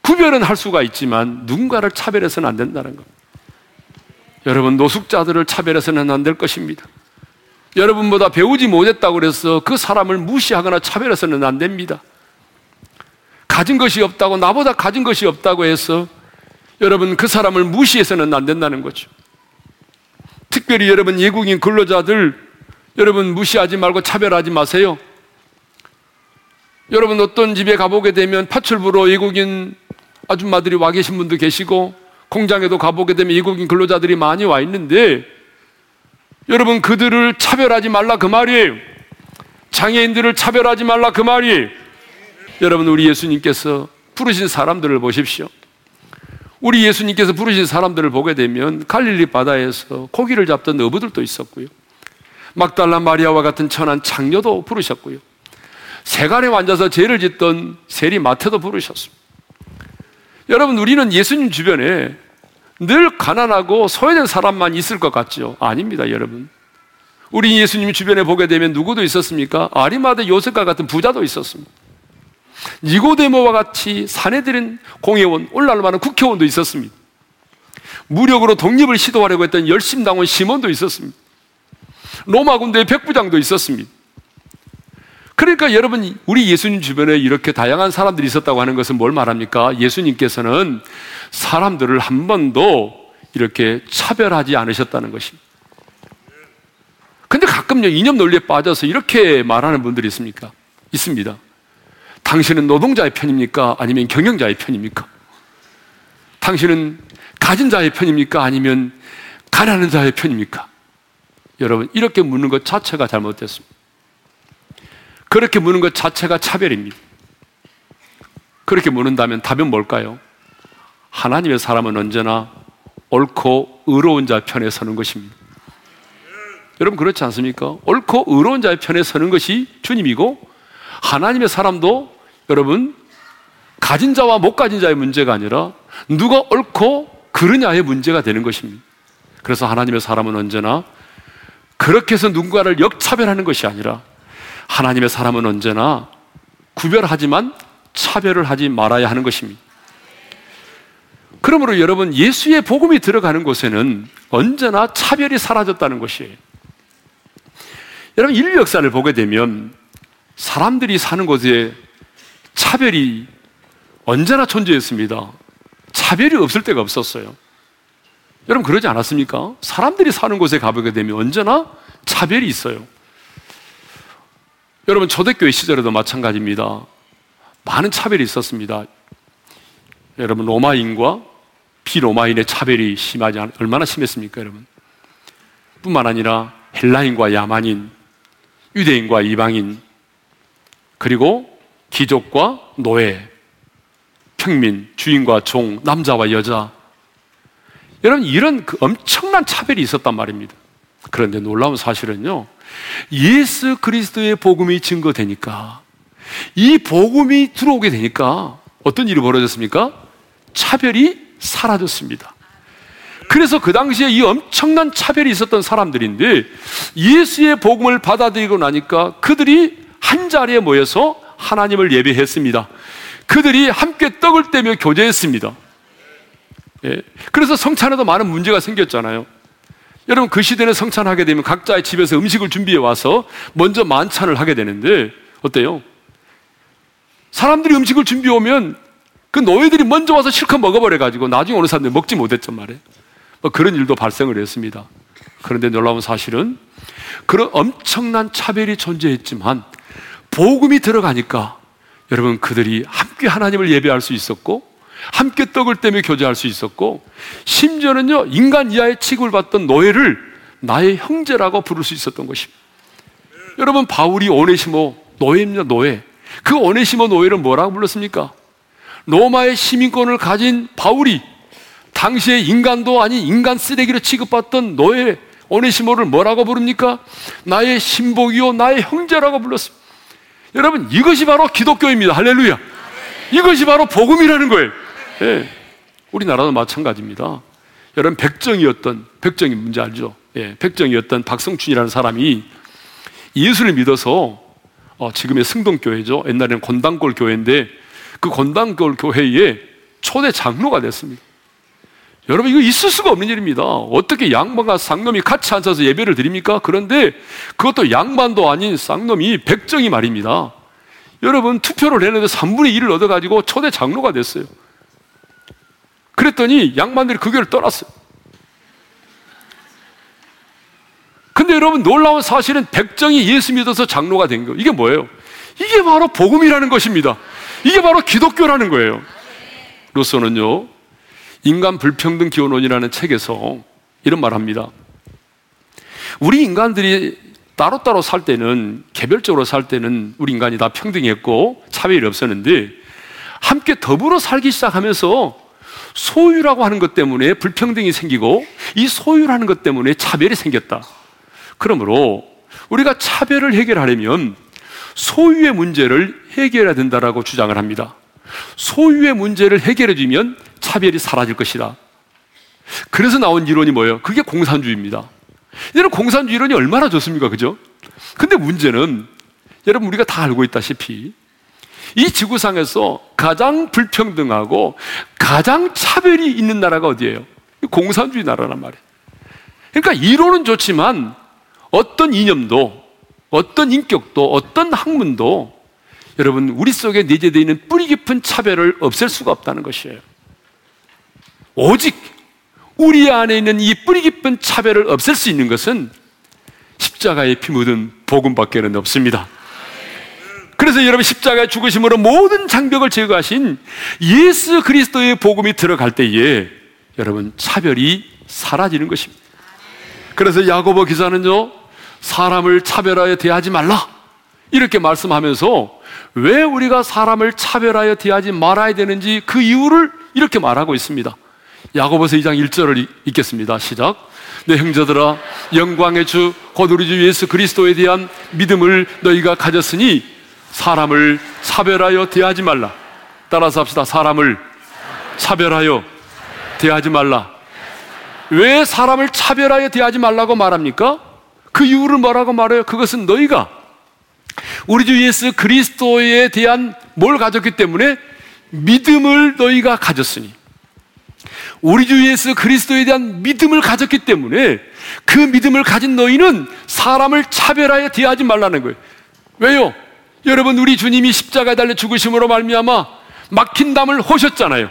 구별은 할 수가 있지만 누군가를 차별해서는 안 된다는 겁니다. 여러분, 노숙자들을 차별해서는 안 될 것입니다. 여러분보다 배우지 못했다고 그래서 그 사람을 무시하거나 차별해서는 안 됩니다. 가진 것이 없다고, 나보다 가진 것이 없다고 해서 여러분 그 사람을 무시해서는 안 된다는 거죠. 특별히 여러분 외국인 근로자들 여러분 무시하지 말고 차별하지 마세요. 여러분 어떤 집에 가보게 되면 파출부로 외국인 아줌마들이 와 계신 분도 계시고 공장에도 가보게 되면 외국인 근로자들이 많이 와 있는데 여러분 그들을 차별하지 말라 그 말이에요. 장애인들을 차별하지 말라 그 말이에요. 여러분 우리 예수님께서 부르신 사람들을 보십시오. 우리 예수님께서 부르신 사람들을 보게 되면 갈릴리 바다에서 고기를 잡던 어부들도 있었고요. 막달라 마리아와 같은 천한 창녀도 부르셨고요. 세간에 앉아서 죄를 짓던 세리 마태도 부르셨습니다. 여러분, 우리는 예수님 주변에 늘 가난하고 소외된 사람만 있을 것 같죠? 아닙니다, 여러분. 우리 예수님 주변에 보게 되면 누구도 있었습니까? 아리마드 요셉과 같은 부자도 있었습니다. 니고데모와 같이 사내들은 공회원, 올라올 만한 국회의원도 있었습니다. 무력으로 독립을 시도하려고 했던 열심당원 시몬도 있었습니다. 로마 군대의 백부장도 있었습니다. 그러니까 여러분, 우리 예수님 주변에 이렇게 다양한 사람들이 있었다고 하는 것은 뭘 말합니까? 예수님께서는 사람들을 한 번도 이렇게 차별하지 않으셨다는 것입니다. 근데 가끔요, 이념 논리에 빠져서 이렇게 말하는 분들이 있습니까? 있습니다. 당신은 노동자의 편입니까? 아니면 경영자의 편입니까? 당신은 가진 자의 편입니까? 아니면 가난한 자의 편입니까? 여러분, 이렇게 묻는 것 자체가 잘못됐습니다. 그렇게 묻는 것 자체가 차별입니다. 그렇게 묻는다면 답은 뭘까요? 하나님의 사람은 언제나 옳고 의로운 자 편에 서는 것입니다. 여러분 그렇지 않습니까? 옳고 의로운 자의 편에 서는 것이 주님이고 하나님의 사람도 여러분 가진 자와 못 가진 자의 문제가 아니라 누가 옳고 그르냐의 문제가 되는 것입니다. 그래서 하나님의 사람은 언제나 그렇게 해서 누군가를 역차별하는 것이 아니라 하나님의 사람은 언제나 구별하지만 차별을 하지 말아야 하는 것입니다. 그러므로 여러분, 예수의 복음이 들어가는 곳에는 언제나 차별이 사라졌다는 것이에요. 여러분, 인류 역사를 보게 되면 사람들이 사는 곳에 차별이 언제나 존재했습니다. 차별이 없을 때가 없었어요. 여러분, 그러지 않았습니까? 사람들이 사는 곳에 가보게 되면 언제나 차별이 있어요. 여러분, 초대교회 시절에도 마찬가지입니다. 많은 차별이 있었습니다. 여러분, 로마인과 비로마인의 차별이 심하지 않, 얼마나 심했습니까, 여러분? 뿐만 아니라 헬라인과 야만인, 유대인과 이방인, 그리고 귀족과 노예, 평민, 주인과 종, 남자와 여자. 여러분, 이런 그 엄청난 차별이 있었단 말입니다. 그런데 놀라운 사실은요, 예수 그리스도의 복음이 증거되니까, 이 복음이 들어오게 되니까, 어떤 일이 벌어졌습니까? 차별이 사라졌습니다. 그래서 그 당시에 이 엄청난 차별이 있었던 사람들인데 예수의 복음을 받아들이고 나니까 그들이 한 자리에 모여서 하나님을 예배했습니다. 그들이 함께 떡을 떼며 교제했습니다. 예. 그래서 성찬에도 많은 문제가 생겼잖아요. 여러분 그 시대는 성찬하게 되면 각자의 집에서 음식을 준비해 와서 먼저 만찬을 하게 되는데 어때요? 사람들이 음식을 준비해 오면 그 노예들이 먼저 와서 실컷 먹어버려 가지고 나중에 오는 사람들이 먹지 못했단 말이에요. 뭐 그런 일도 발생을 했습니다. 그런데 놀라운 사실은 그런 엄청난 차별이 존재했지만 복음이 들어가니까 여러분 그들이 함께 하나님을 예배할 수 있었고 함께 떡을 떼며 교제할 수 있었고 심지어는요 인간 이하의 취급을 받던 노예를 나의 형제라고 부를 수 있었던 것입니다. 여러분 바울이 오네시모 노예입니다 노예. 그 오네시모 노예를 뭐라고 불렀습니까? 로마의 시민권을 가진 바울이 당시에 인간도 아닌 인간 쓰레기로 취급받던 노예 오네시모를 뭐라고 부릅니까? 나의 신복이요 나의 형제라고 불렀습니다. 여러분 이것이 바로 기독교입니다. 할렐루야. 이것이 바로 복음이라는 거예요. 예. 우리나라도 마찬가지입니다. 여러분 백정이었던 백정이 문제 알죠? 예, 백정이었던 박성춘이라는 사람이 예수를 믿어서 어, 지금의 승동교회죠. 옛날에는 권당골 교회인데 그 권당골 교회에 초대 장로가 됐습니다. 여러분 이거 있을 수가 없는 일입니다. 어떻게 양반과 쌍놈이 같이 앉아서 예배를 드립니까? 그런데 그것도 양반도 아닌 쌍놈이 백정이 말입니다. 여러분 투표를 했는데 3분의 1을 얻어가지고 초대 장로가 됐어요. 그랬더니 양반들이 그 교회를 떠났어요. 근데 여러분 놀라운 사실은 백정이 예수 믿어서 장로가 된 거. 이게 뭐예요? 이게 바로 복음이라는 것입니다. 이게 바로 기독교라는 거예요. 로서는요, 인간 불평등 기원론이라는 책에서 이런 말 합니다. 우리 인간들이 따로따로 살 때는, 개별적으로 살 때는 우리 인간이 다 평등했고 차별이 없었는데, 함께 더불어 살기 시작하면서 소유라고 하는 것 때문에 불평등이 생기고, 이 소유라는 것 때문에 차별이 생겼다. 그러므로 우리가 차별을 해결하려면 소유의 문제를 해결해야 된다라고 주장을 합니다. 소유의 문제를 해결해 주면 차별이 사라질 것이다. 그래서 나온 이론이 뭐예요? 그게 공산주의입니다. 이런 공산주의 이론이 얼마나 좋습니까? 그죠? 근데 문제는 여러분 우리가 다 알고 있다시피 이 지구상에서 가장 불평등하고 가장 차별이 있는 나라가 어디예요? 공산주의 나라란 말이에요. 그러니까 이론은 좋지만 어떤 이념도 어떤 인격도 어떤 학문도 여러분 우리 속에 내재되어 있는 뿌리 깊은 차별을 없앨 수가 없다는 것이에요. 오직 우리 안에 있는 이 뿌리 깊은 차별을 없앨 수 있는 것은 십자가에 피 묻은 복음밖에는 없습니다. 그래서 여러분 십자가의 죽으심으로 모든 장벽을 제거하신 예수 그리스도의 복음이 들어갈 때에 여러분 차별이 사라지는 것입니다. 그래서 야고보 기사는요 사람을 차별하여 대하지 말라 이렇게 말씀하면서 왜 우리가 사람을 차별하여 대하지 말아야 되는지 그 이유를 이렇게 말하고 있습니다. 야고보서 2장 1절을 읽겠습니다. 시작. 내 형제들아 영광의 주 곧 우리 주 예수 그리스도에 대한 믿음을 너희가 가졌으니 사람을 차별하여 대하지 말라. 따라서 합시다. 사람을 차별하여 대하지 말라. 왜 사람을 차별하여 대하지 말라고 말합니까? 그 이유를 뭐라고 말해요? 그것은 너희가 우리 주 예수 그리스도에 대한 뭘 가졌기 때문에 믿음을 너희가 가졌으니 우리 주 예수 그리스도에 대한 믿음을 가졌기 때문에 그 믿음을 가진 너희는 사람을 차별하여 대하지 말라는 거예요. 왜요? 여러분 우리 주님이 십자가에 달려 죽으심으로 말미암아 막힌 담을 호셨잖아요.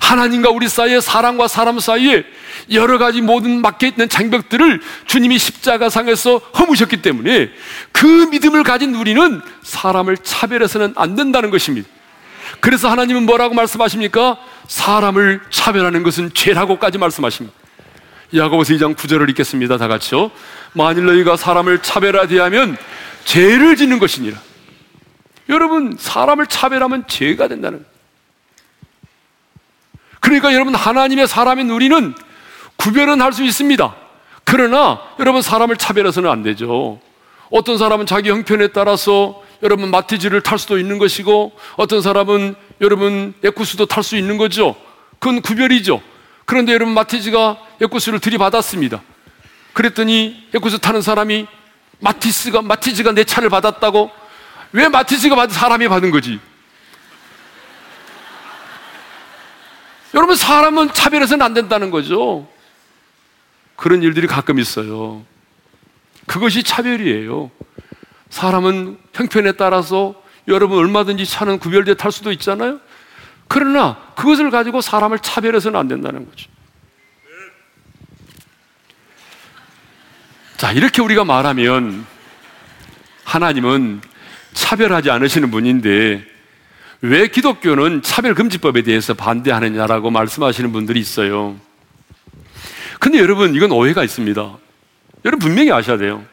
하나님과 우리 사이에 사람과 사람 사이에 여러 가지 모든 막혀 있는 장벽들을 주님이 십자가상에서 허무셨기 때문에 그 믿음을 가진 우리는 사람을 차별해서는 안 된다는 것입니다. 그래서 하나님은 뭐라고 말씀하십니까? 사람을 차별하는 것은 죄라고까지 말씀하십니다. 야고보서 2장 9절을 읽겠습니다. 다 같이요. 만일 너희가 사람을 차별하되 하면 죄를 짓는 것이니라. 여러분, 사람을 차별하면 죄가 된다는. 그러니까 여러분, 하나님의 사람인 우리는 구별은 할 수 있습니다. 그러나 여러분, 사람을 차별해서는 안 되죠. 어떤 사람은 자기 형편에 따라서 여러분 마티즈를 탈 수도 있는 것이고 어떤 사람은 여러분 에쿠스도 탈 수 있는 거죠. 그건 구별이죠. 그런데 여러분 마티즈가 에쿠스를 들이받았습니다. 그랬더니 에쿠스 타는 사람이 마티스가 마티즈가 내 차를 받았다고 왜 마티즈가 받은 사람이 받은 거지? 여러분 사람은 차별해서는 안 된다는 거죠. 그런 일들이 가끔 있어요. 그것이 차별이에요. 사람은 형편에 따라서 여러분 얼마든지 차는 구별돼 탈 수도 있잖아요. 그러나 그것을 가지고 사람을 차별해서는 안 된다는 거죠. 자, 이렇게 우리가 말하면 하나님은 차별하지 않으시는 분인데 왜 기독교는 차별금지법에 대해서 반대하느냐라고 말씀하시는 분들이 있어요. 근데 여러분, 이건 오해가 있습니다. 여러분, 분명히 아셔야 돼요.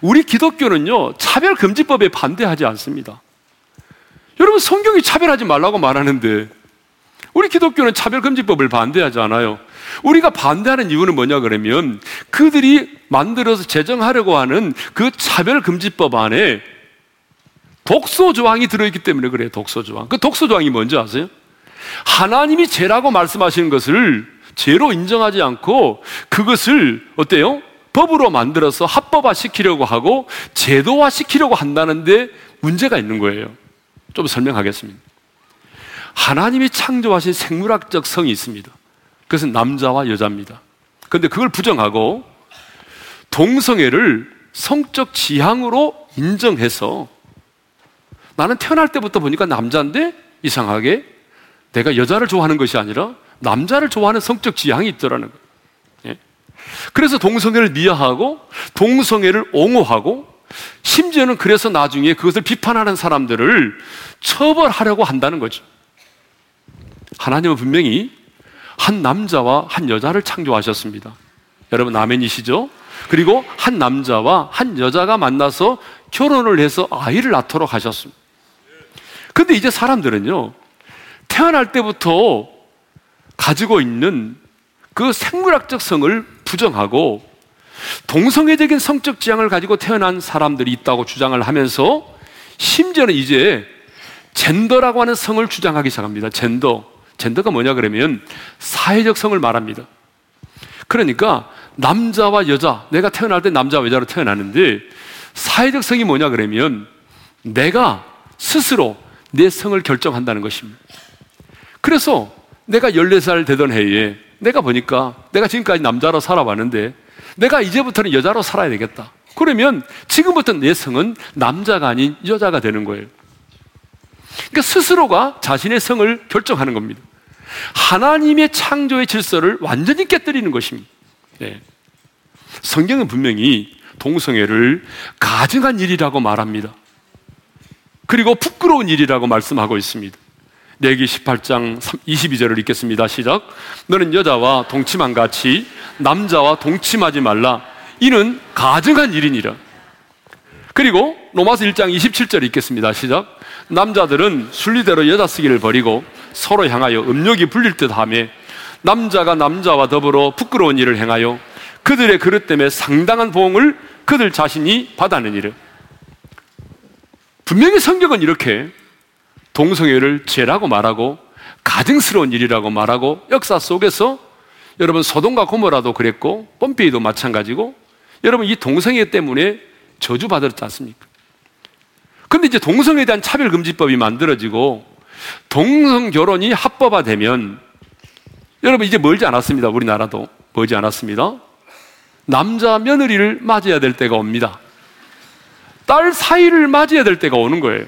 우리 기독교는요, 차별금지법에 반대하지 않습니다. 여러분, 성경이 차별하지 말라고 말하는데, 우리 기독교는 차별금지법을 반대하지 않아요. 우리가 반대하는 이유는 뭐냐 그러면 그들이 만들어서 제정하려고 하는 그 차별금지법 안에 독소 조항이 들어있기 때문에 그래요. 독소 조항. 그 독소 조항이 뭔지 아세요? 하나님이 죄라고 말씀하시는 것을 죄로 인정하지 않고 그것을 어때요? 법으로 만들어서 합법화 시키려고 하고 제도화 시키려고 한다는데 문제가 있는 거예요. 좀 설명하겠습니다. 하나님이 창조하신 생물학적 성이 있습니다. 그것은 남자와 여자입니다. 그런데 그걸 부정하고 동성애를 성적 지향으로 인정해서 나는 태어날 때부터 보니까 남자인데 이상하게 내가 여자를 좋아하는 것이 아니라 남자를 좋아하는 성적 지향이 있더라는 거예요. 예? 그래서 동성애를 미화하고 동성애를 옹호하고 심지어는 그래서 나중에 그것을 비판하는 사람들을 처벌하려고 한다는 거죠. 하나님은 분명히 한 남자와 한 여자를 창조하셨습니다. 여러분 아멘이시죠? 그리고 한 남자와 한 여자가 만나서 결혼을 해서 아이를 낳도록 하셨습니다. 근데 이제 사람들은요, 태어날 때부터 가지고 있는 그 생물학적 성을 부정하고 동성애적인 성적 지향을 가지고 태어난 사람들이 있다고 주장을 하면서 심지어는 이제 젠더라고 하는 성을 주장하기 시작합니다. 젠더. 젠더가 뭐냐 그러면 사회적 성을 말합니다. 그러니까 남자와 여자, 내가 태어날 때 남자와 여자로 태어나는데 사회적 성이 뭐냐 그러면 내가 스스로 내 성을 결정한다는 것입니다. 그래서 내가 14살 되던 해에 내가 보니까 내가 지금까지 남자로 살아왔는데 내가 이제부터는 여자로 살아야 되겠다. 그러면 지금부터 내 성은 남자가 아닌 여자가 되는 거예요. 그러니까 스스로가 자신의 성을 결정하는 겁니다. 하나님의 창조의 질서를 완전히 깨뜨리는 것입니다. 네. 성경은 분명히 동성애를 가증한 일이라고 말합니다. 그리고 부끄러운 일이라고 말씀하고 있습니다. 내기 18장 22절을 읽겠습니다. 시작. 너는 여자와 동침한 같이 남자와 동침하지 말라. 이는 가증한 일이니라. 그리고 로마서 1장 27절 읽겠습니다. 시작. 남자들은 순리대로 여자 쓰기를 버리고 서로 향하여 음욕이 불릴 듯 하며 남자가 남자와 더불어 부끄러운 일을 행하여 그들의 그릇 때문에 상당한 보응을 그들 자신이 받았느니라. 분명히 성경은 이렇게 동성애를 죄라고 말하고 가증스러운 일이라고 말하고 역사 속에서 여러분 소돔과 고모라도 그랬고 뻔삐도 마찬가지고 여러분 이 동성애 때문에 저주받았지 않습니까? 근데 이제 동성애에 대한 차별금지법이 만들어지고 동성 결혼이 합법화되면 여러분 이제 멀지 않았습니다. 우리나라도 멀지 않았습니다. 남자 며느리를 맞아야 될 때가 옵니다. 딸 사이를 맞아야 될 때가 오는 거예요.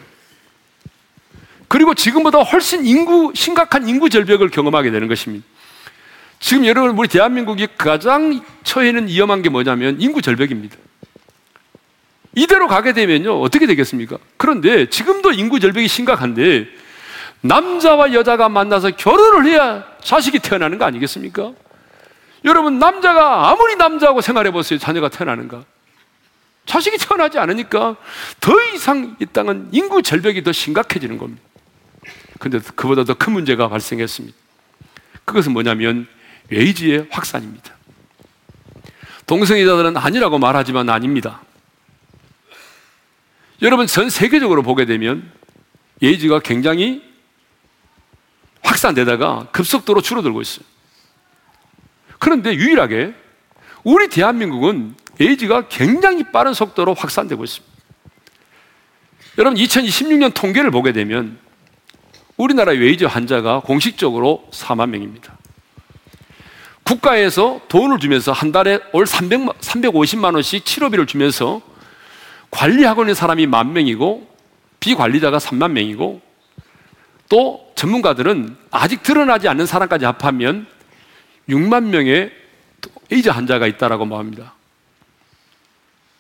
그리고 지금보다 훨씬 인구, 심각한 인구 절벽을 경험하게 되는 것입니다. 지금 여러분, 우리 대한민국이 가장 처해는 위험한 게 뭐냐면 인구 절벽입니다. 이대로 가게 되면요, 어떻게 되겠습니까? 그런데 지금도 인구 절벽이 심각한데, 남자와 여자가 만나서 결혼을 해야 자식이 태어나는 거 아니겠습니까? 여러분, 남자가 아무리 남자하고 생활해 보세요. 자녀가 태어나는가? 자식이 태어나지 않으니까 더 이상 이 땅은 인구 절벽이 더 심각해지는 겁니다. 근데 그보다 더 큰 문제가 발생했습니다. 그것은 뭐냐면 웨이지의 확산입니다. 동성애자들은 아니라고 말하지만 아닙니다. 여러분 전 세계적으로 보게 되면 에이즈가 굉장히 확산되다가 급속도로 줄어들고 있어요. 그런데 유일하게 우리 대한민국은 에이즈가 굉장히 빠른 속도로 확산되고 있습니다. 여러분 2026년 통계를 보게 되면 우리나라 에이즈 환자가 공식적으로 4만 명입니다. 국가에서 돈을 주면서 한 달에 올 300, 350만 원씩 치료비를 주면서 관리하고 있는 사람이 만 명이고 비관리자가 3만 명이고 또 전문가들은 아직 드러나지 않는 사람까지 합하면 6만 명의 에이즈 환자가 있다라고 말합니다.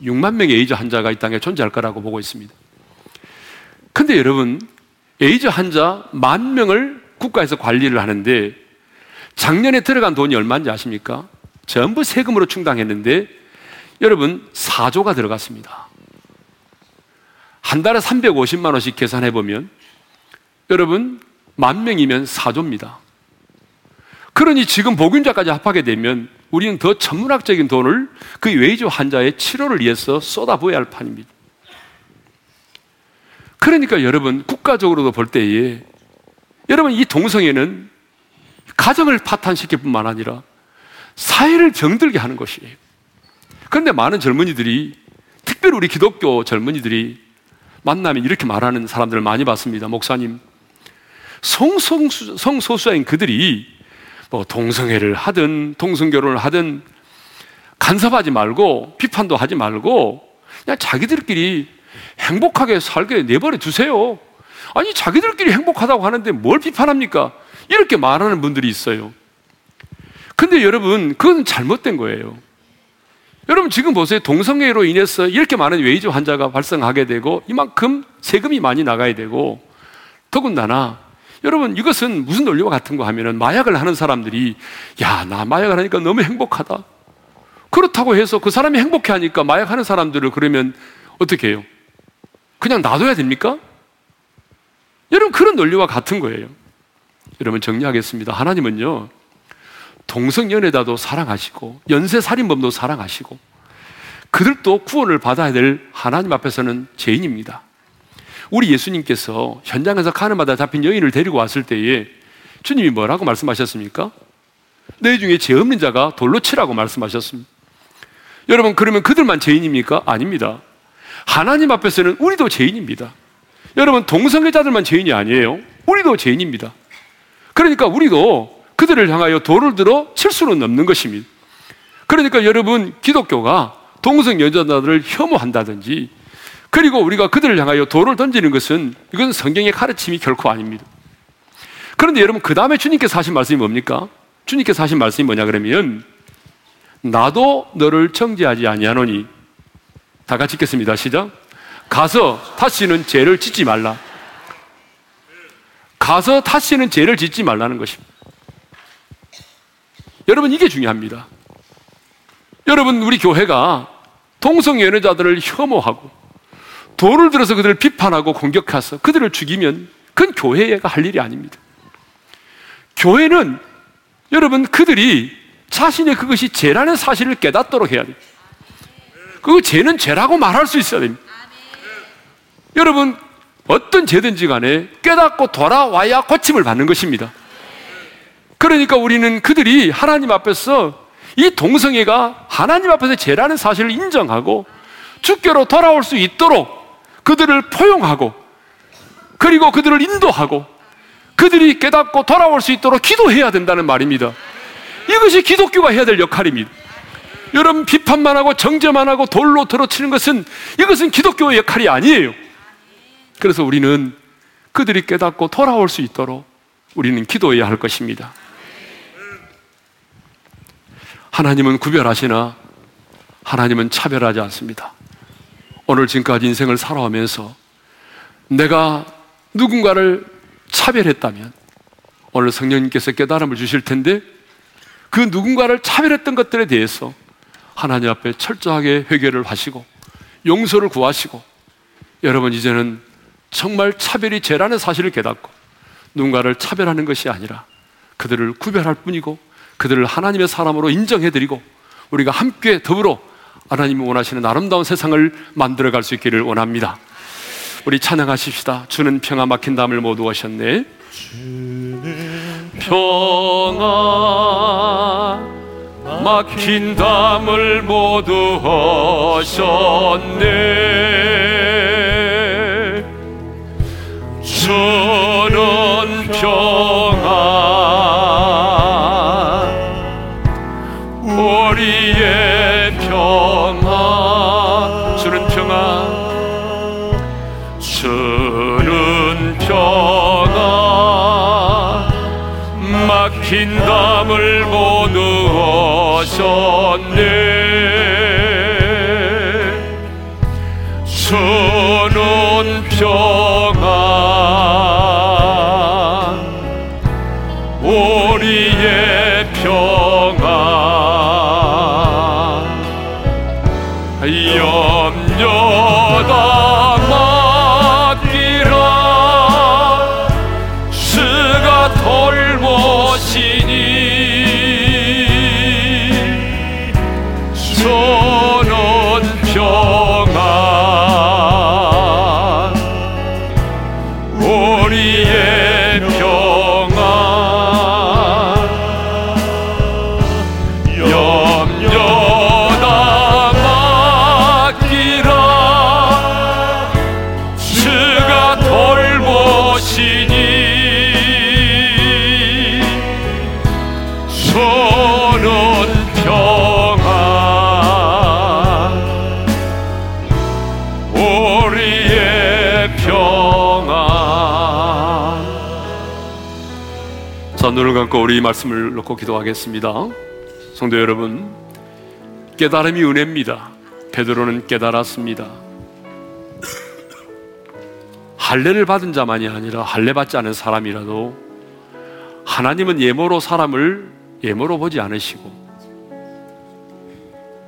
6만 명의 에이즈 환자가 이 땅에 존재할 거라고 보고 있습니다. 근데 여러분, 에이즈 환자 만 명을 국가에서 관리를 하는데 작년에 들어간 돈이 얼마인지 아십니까? 전부 세금으로 충당했는데 여러분 4조가 들어갔습니다. 한 달에 350만 원씩 계산해 보면 여러분 만 명이면 4조입니다. 그러니 지금 보균자까지 합하게 되면 우리는 더 천문학적인 돈을 그 에이즈 환자의 치료를 위해서 쏟아부어야 할 판입니다. 그러니까 여러분 국가적으로도 볼 때에 여러분 이 동성애는 가정을 파탄시킬 뿐만 아니라 사회를 병들게 하는 것이에요. 그런데 많은 젊은이들이 특별히 우리 기독교 젊은이들이 만나면 이렇게 말하는 사람들을 많이 봤습니다. 목사님, 성소수자인 그들이 뭐 동성애를 하든 동성결혼을 하든 간섭하지 말고 비판도 하지 말고 그냥 자기들끼리 행복하게 살게 내버려 두세요. 아니 자기들끼리 행복하다고 하는데 뭘 비판합니까? 이렇게 말하는 분들이 있어요. 근데 여러분, 그건 잘못된 거예요. 여러분 지금 보세요. 동성애로 인해서 이렇게 많은 에이즈 환자가 발생하게 되고 이만큼 세금이 많이 나가야 되고 더군다나 여러분 이것은 무슨 논리와 같은가 하면은 마약을 하는 사람들이 야, 나 마약을 하니까 너무 행복하다. 그렇다고 해서 그 사람이 행복해 하니까 마약하는 사람들을 그러면 어떻게 해요? 그냥 놔둬야 됩니까? 여러분 그런 논리와 같은 거예요. 여러분 정리하겠습니다. 하나님은요, 동성 연애자도 사랑하시고, 연쇄 살인범도 사랑하시고, 그들도 구원을 받아야 될 하나님 앞에서는 죄인입니다. 우리 예수님께서 현장에서 가는마다 잡힌 여인을 데리고 왔을 때에 주님이 뭐라고 말씀하셨습니까? 너희 중에 죄 없는 자가 돌로 치라고 말씀하셨습니다. 여러분, 그러면 그들만 죄인입니까? 아닙니다. 하나님 앞에서는 우리도 죄인입니다. 여러분, 동성애자들만 죄인이 아니에요. 우리도 죄인입니다. 그러니까 우리도 그들을 향하여 돌을 들어 칠 수는 없는 것입니다. 그러니까 여러분, 기독교가 동성 여자들을 혐오한다든지 그리고 우리가 그들을 향하여 돌을 던지는 것은 이건 성경의 가르침이 결코 아닙니다. 그런데 여러분, 그 다음에 주님께서 하신 말씀이 뭡니까? 주님께서 하신 말씀이 뭐냐 그러면 나도 너를 정죄하지 아니하노니 다 같이 읽겠습니다. 시작. 가서 다시는 죄를 짓지 말라. 가서 다시는 죄를 짓지 말라는 것입니다. 여러분, 이게 중요합니다. 여러분, 우리 교회가 동성 연애자들을 혐오하고 돌을 들어서 그들을 비판하고 공격해서 그들을 죽이면 그건 교회가 할 일이 아닙니다. 교회는 여러분, 그들이 자신의 그것이 죄라는 사실을 깨닫도록 해야 돼요. 그 죄는 죄라고 말할 수 있어야 됩니다. 여러분, 어떤 죄든지 간에 깨닫고 돌아와야 고침을 받는 것입니다. 그러니까 우리는 그들이 하나님 앞에서 이 동성애가 하나님 앞에서 죄라는 사실을 인정하고 주께로 돌아올 수 있도록 그들을 포용하고 그리고 그들을 인도하고 그들이 깨닫고 돌아올 수 있도록 기도해야 된다는 말입니다. 이것이 기독교가 해야 될 역할입니다. 여러분 비판만 하고 정죄만 하고 돌로 들어치는 것은 이것은 기독교의 역할이 아니에요. 그래서 우리는 그들이 깨닫고 돌아올 수 있도록 우리는 기도해야 할 것입니다. 하나님은 구별하시나 하나님은 차별하지 않습니다. 오늘 지금까지 인생을 살아오면서 내가 누군가를 차별했다면 오늘 성령님께서 깨달음을 주실 텐데 그 누군가를 차별했던 것들에 대해서 하나님 앞에 철저하게 회개를 하시고 용서를 구하시고 여러분 이제는 정말 차별이 죄라는 사실을 깨닫고 누군가를 차별하는 것이 아니라 그들을 구별할 뿐이고 그들을 하나님의 사람으로 인정해드리고 우리가 함께 더불어 하나님이 원하시는 아름다운 세상을 만들어 갈 수 있기를 원합니다. 우리 찬양하십시다. 주는 평화 막힌 담을 모두 하셨네. 평화 막힌 담을 모두 하셨네. 주는 평화 하셨네. 주는 평 감고 우리 말씀을 놓고 기도하겠습니다. 성도 여러분, 깨달음이 은혜입니다. 베드로는 깨달았습니다. 할례를 받은 자만이 아니라 할례 받지 않은 사람이라도 하나님은 예모로 사람을 예모로 보지 않으시고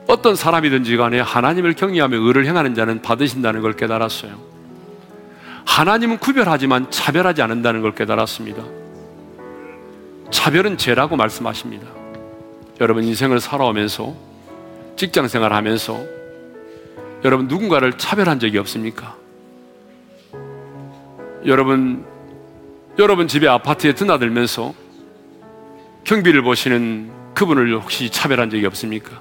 어떤 사람이든지 간에 하나님을 경외하며 의를 행하는 자는 받으신다는 걸 깨달았어요. 하나님은 구별하지만 차별하지 않는다는 걸 깨달았습니다. 차별은 죄라고 말씀하십니다. 여러분 인생을 살아오면서 직장 생활하면서 여러분 누군가를 차별한 적이 없습니까? 여러분 여러분 집에 아파트에 드나들면서 경비를 보시는 그분을 혹시 차별한 적이 없습니까?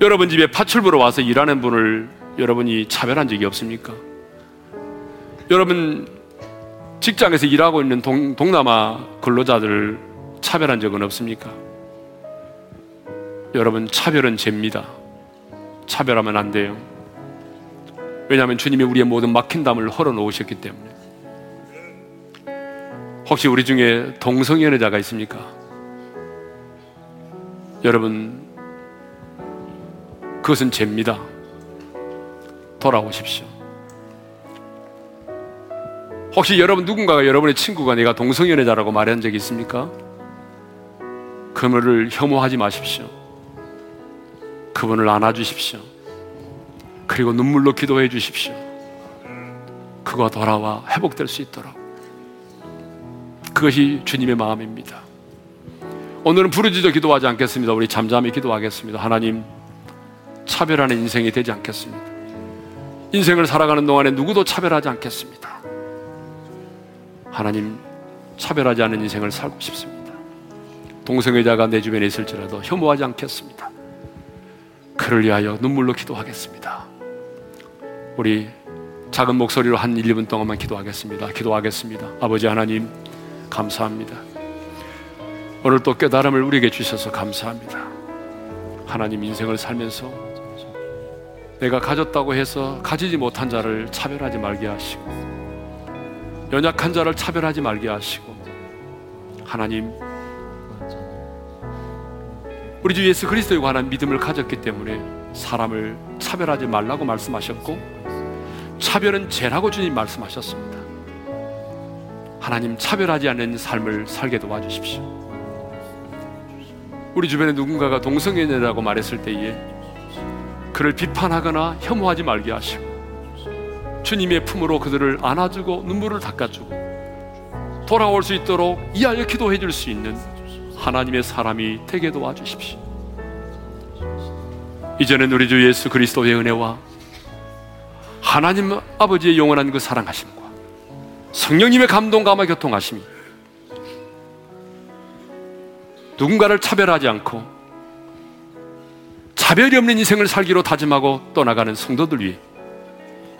여러분 집에 파출부로 와서 일하는 분을 여러분이 차별한 적이 없습니까? 여러분 직장에서 일하고 있는 동, 동남아 근로자들을 차별한 적은 없습니까? 여러분, 차별은 죄입니다. 차별하면 안 돼요. 왜냐하면 주님이 우리의 모든 막힌 담을 헐어 놓으셨기 때문에. 혹시 우리 중에 동성연애자가 있습니까? 여러분, 그것은 죄입니다. 돌아오십시오. 혹시 여러분 누군가가 여러분의 친구가 내가 동성연애자라고 말한 적이 있습니까? 그분을 혐오하지 마십시오. 그분을 안아주십시오. 그리고 눈물로 기도해 주십시오. 그가 돌아와 회복될 수 있도록. 그것이 주님의 마음입니다. 오늘은 부르짖어 기도하지 않겠습니다. 우리 잠잠히 기도하겠습니다. 하나님, 차별하는 인생이 되지 않겠습니다. 인생을 살아가는 동안에 누구도 차별하지 않겠습니다. 하나님 차별하지 않는 인생을 살고 싶습니다. 동성애자가 내 주변에 있을지라도 혐오하지 않겠습니다. 그를 위하여 눈물로 기도하겠습니다. 우리 작은 목소리로 한 1, 2분 동안만 기도하겠습니다. 기도하겠습니다. 아버지 하나님, 감사합니다. 오늘 또 깨달음을 우리에게 주셔서 감사합니다. 하나님 인생을 살면서 내가 가졌다고 해서 가지지 못한 자를 차별하지 말게 하시고 연약한 자를 차별하지 말게 하시고 하나님 우리 주 예수 그리스도에 관한 믿음을 가졌기 때문에 사람을 차별하지 말라고 말씀하셨고 차별은 죄라고 주님 말씀하셨습니다. 하나님 차별하지 않는 삶을 살게 도와주십시오. 우리 주변에 누군가가 동성애자라고 말했을 때에 그를 비판하거나 혐오하지 말게 하시고 주님의 품으로 그들을 안아주고 눈물을 닦아주고 돌아올 수 있도록 이하여 기도해 줄 수 있는 하나님의 사람이 되게 도와주십시오. 이제는 우리 주 예수 그리스도의 은혜와 하나님 아버지의 영원한 그 사랑하심과 성령님의 감동 감화 교통하심이 누군가를 차별하지 않고 차별이 없는 인생을 살기로 다짐하고 떠나가는 성도들 위해